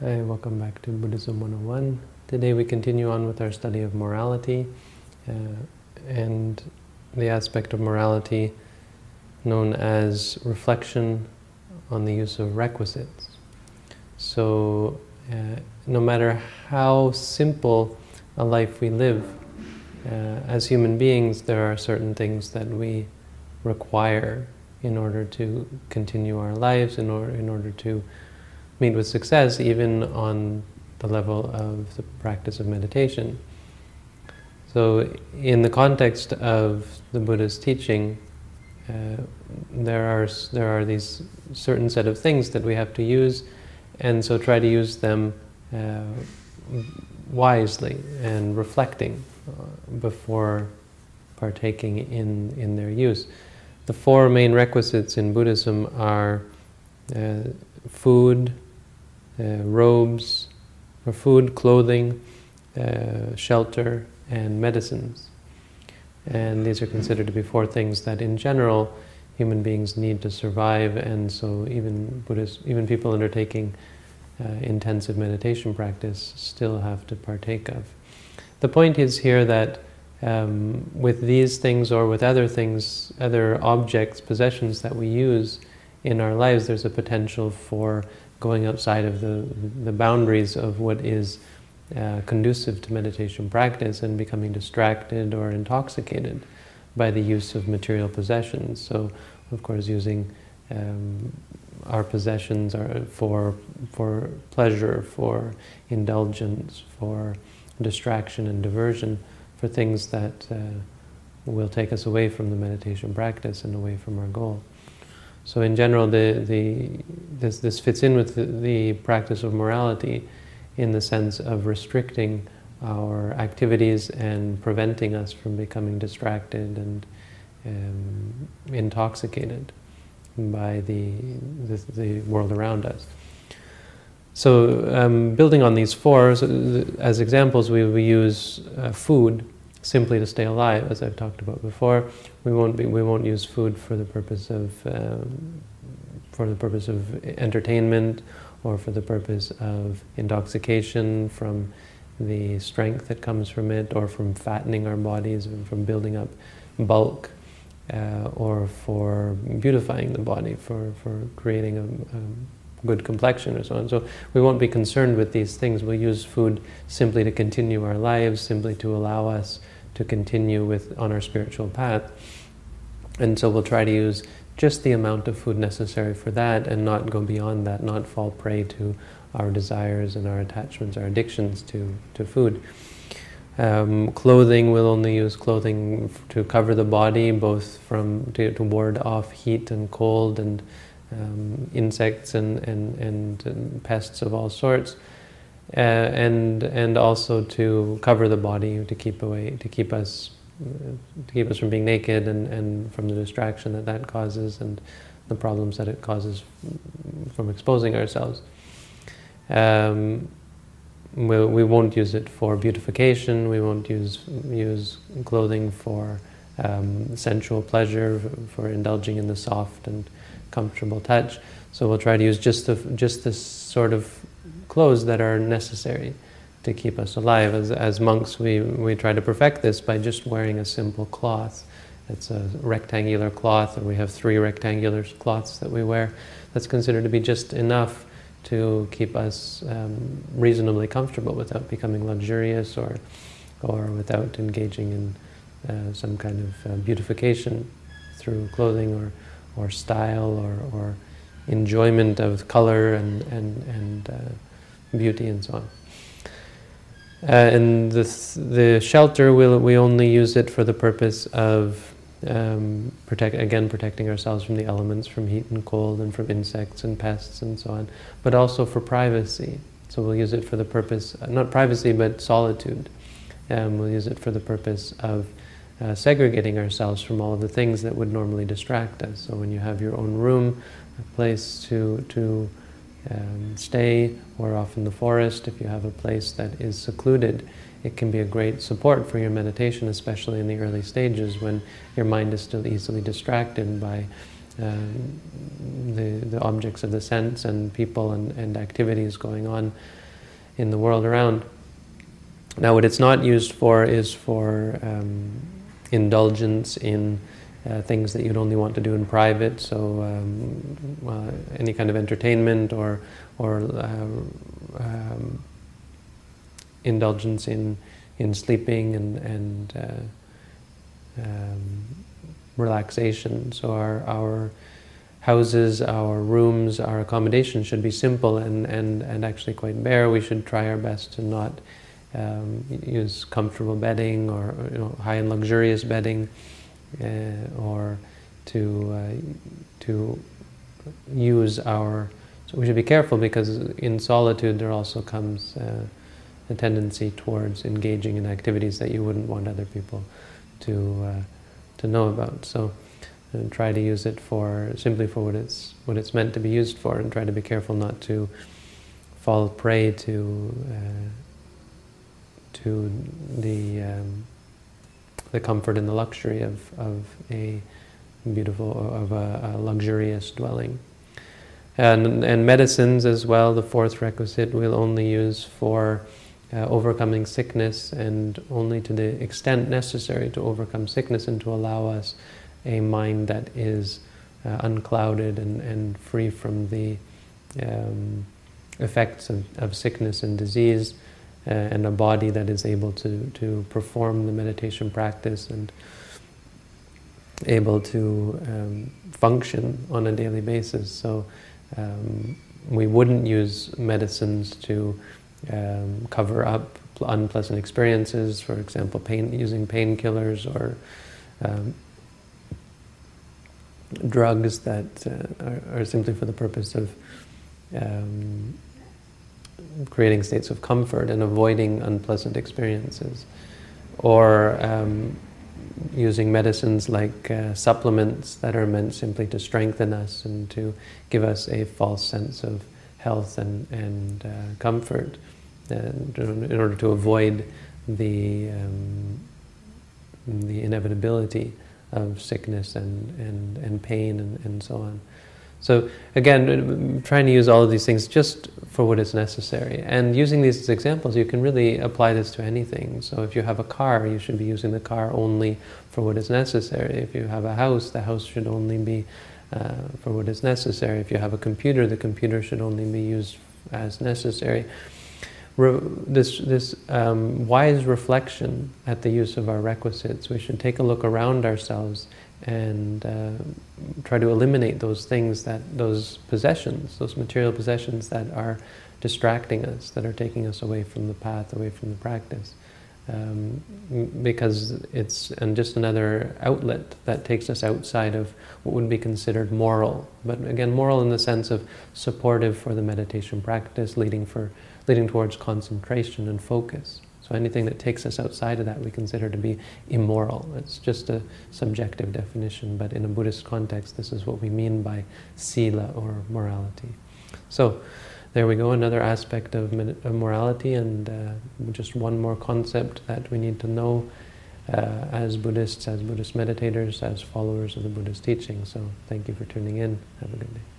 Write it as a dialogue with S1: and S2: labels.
S1: Hi, welcome back to Buddhism 101. Today we continue on with our study of morality uh, and the aspect of morality known as reflection on the use of requisites. So, uh, no matter how simple a life we live, uh, as human beings, there are certain things that we require in order to continue our lives, in order, in order to meet with success, even on the level of the practice of meditation. So, in the context of the Buddha's teaching, uh, there are there are these certain set of things that we have to use, and so try to use them uh, wisely and reflecting uh, before partaking in in their use. The four main requisites in Buddhism are uh, food, robes, or food, clothing, uh, shelter, and medicines. And these are considered to be four things that, in general, human beings need to survive. And so, even Buddhists, even people undertaking uh, intensive meditation practice still have to partake of. The point is here that um, with these things or with other things, other objects, possessions that we use in our lives, there's a potential for going outside of the, the boundaries of what is uh, conducive to meditation practice and becoming distracted or intoxicated by the use of material possessions. So, of course, using um, our possessions are for, for pleasure, for indulgence, for distraction and diversion, for things that uh, will take us away from the meditation practice and away from our goal. So in general, the, the, this, this fits in with the, the practice of morality in the sense of restricting our activities and preventing us from becoming distracted and um, intoxicated by the, the, the, world around us. So, um, building on these four, so as examples, we, we use uh, food simply to stay alive, as I've talked about before. We won't be, we won't use food for the purpose of um, for the purpose of entertainment or for the purpose of intoxication from the strength that comes from it, or from fattening our bodies, from building up bulk, uh, or for beautifying the body, for, for creating a, a good complexion, or so on. So we won't be concerned with these things. We'll use food simply to continue our lives, simply to allow us to continue with on our spiritual path. And so we'll try to use just the amount of food necessary for that and not go beyond that, not fall prey to our desires and our attachments, our addictions to, to food. Um, clothing, we'll only use clothing to cover the body, both from to, to ward off heat and cold and um, insects and, and, and, and, pests of all sorts uh, and and also to cover the body to keep away to keep us to keep us from being naked and, and from the distraction that that causes and the problems that it causes from exposing ourselves. Um, we, we won't use it for beautification. We won't use use clothing for um, sensual pleasure, for indulging in the soft and comfortable touch. So we'll try to use just the just this sort of clothes that are necessary to keep us alive. As, as monks, we, we try to perfect this by just wearing a simple cloth. It's a rectangular cloth, or we have three rectangular cloths that we wear. That's considered to be just enough to keep us um, reasonably comfortable without becoming luxurious or, or without engaging in uh, some kind of uh, beautification through clothing or, or style or, or enjoyment of color and, and, and uh, beauty and so on. Uh, and the, the shelter, we'll, we only use it for the purpose of um, protect, again protecting ourselves from the elements, from heat and cold, and from insects and pests and so on, but also for privacy. So we'll use it for the purpose, uh, not privacy, but solitude. Um, we'll use it for the purpose of uh, segregating ourselves from all of the things that would normally distract us. So when you have your own room, a place to, to um, stay or off in the forest, if you have a place that is secluded, it can be a great support for your meditation, especially in the early stages when your mind is still easily distracted by um, the, the objects of the sense and people and, and activities going on in the world around. Now, what it's not used for is for um, indulgence in uh, things that you'd only want to do in private. So, um, uh, any kind of entertainment or or uh, um, indulgence in in sleeping and and uh, um, relaxation. So our our houses, our rooms, our accommodation should be simple and, and, and actually quite bare. We should try our best to not um, use comfortable bedding or you know, high and luxurious bedding, or to uh, to use our. So we should be careful because in solitude there also comes uh, a tendency towards engaging in activities that you wouldn't want other people to uh, to know about. So and try to use it for simply for what it's what it's meant to be used for, and try to be careful not to fall prey to uh, to the um, the comfort and the luxury of of a beautiful of a, a luxurious dwelling. And, and medicines as well, the fourth requisite, we'll only use for uh, overcoming sickness and only to the extent necessary to overcome sickness and to allow us a mind that is uh, unclouded and, and free from the um, effects of, of sickness and disease, and a body that is able to, to perform the meditation practice and able to um, function on a daily basis. So um, we wouldn't use medicines to um, cover up unpleasant experiences, for example, pain, using painkillers or um, drugs that uh, are, are, simply for the purpose of um, creating states of comfort and avoiding unpleasant experiences, or um, using medicines like uh, supplements that are meant simply to strengthen us and to give us a false sense of health and, and uh, comfort and in order to avoid the, um, the inevitability of sickness and, and, and pain and, and so on. So again, trying to use all of these things just for what is necessary. And using these as examples, you can really apply this to anything. So if you have a car, you should be using the car only for what is necessary. If you have a house, the house should only be uh, for what is necessary. If you have a computer, the computer should only be used as necessary re- this, this um, wise reflection at the use of our requisites. We should take a look around ourselves and uh, try to eliminate those things that, those possessions, those material possessions that are distracting us, that are taking us away from the path, away from the practice. Um, because it's and just another outlet that takes us outside of what would be considered moral. But again, moral in the sense of supportive for the meditation practice, leading for leading towards concentration and focus. So anything that takes us outside of that we consider to be immoral. It's just a subjective definition, but in a Buddhist context, this is what we mean by sila or morality. So there we go, another aspect of, morality, and uh, just one more concept that we need to know uh, as Buddhists, as Buddhist meditators, as followers of the Buddhist teaching. So thank you for tuning in. Have a good day.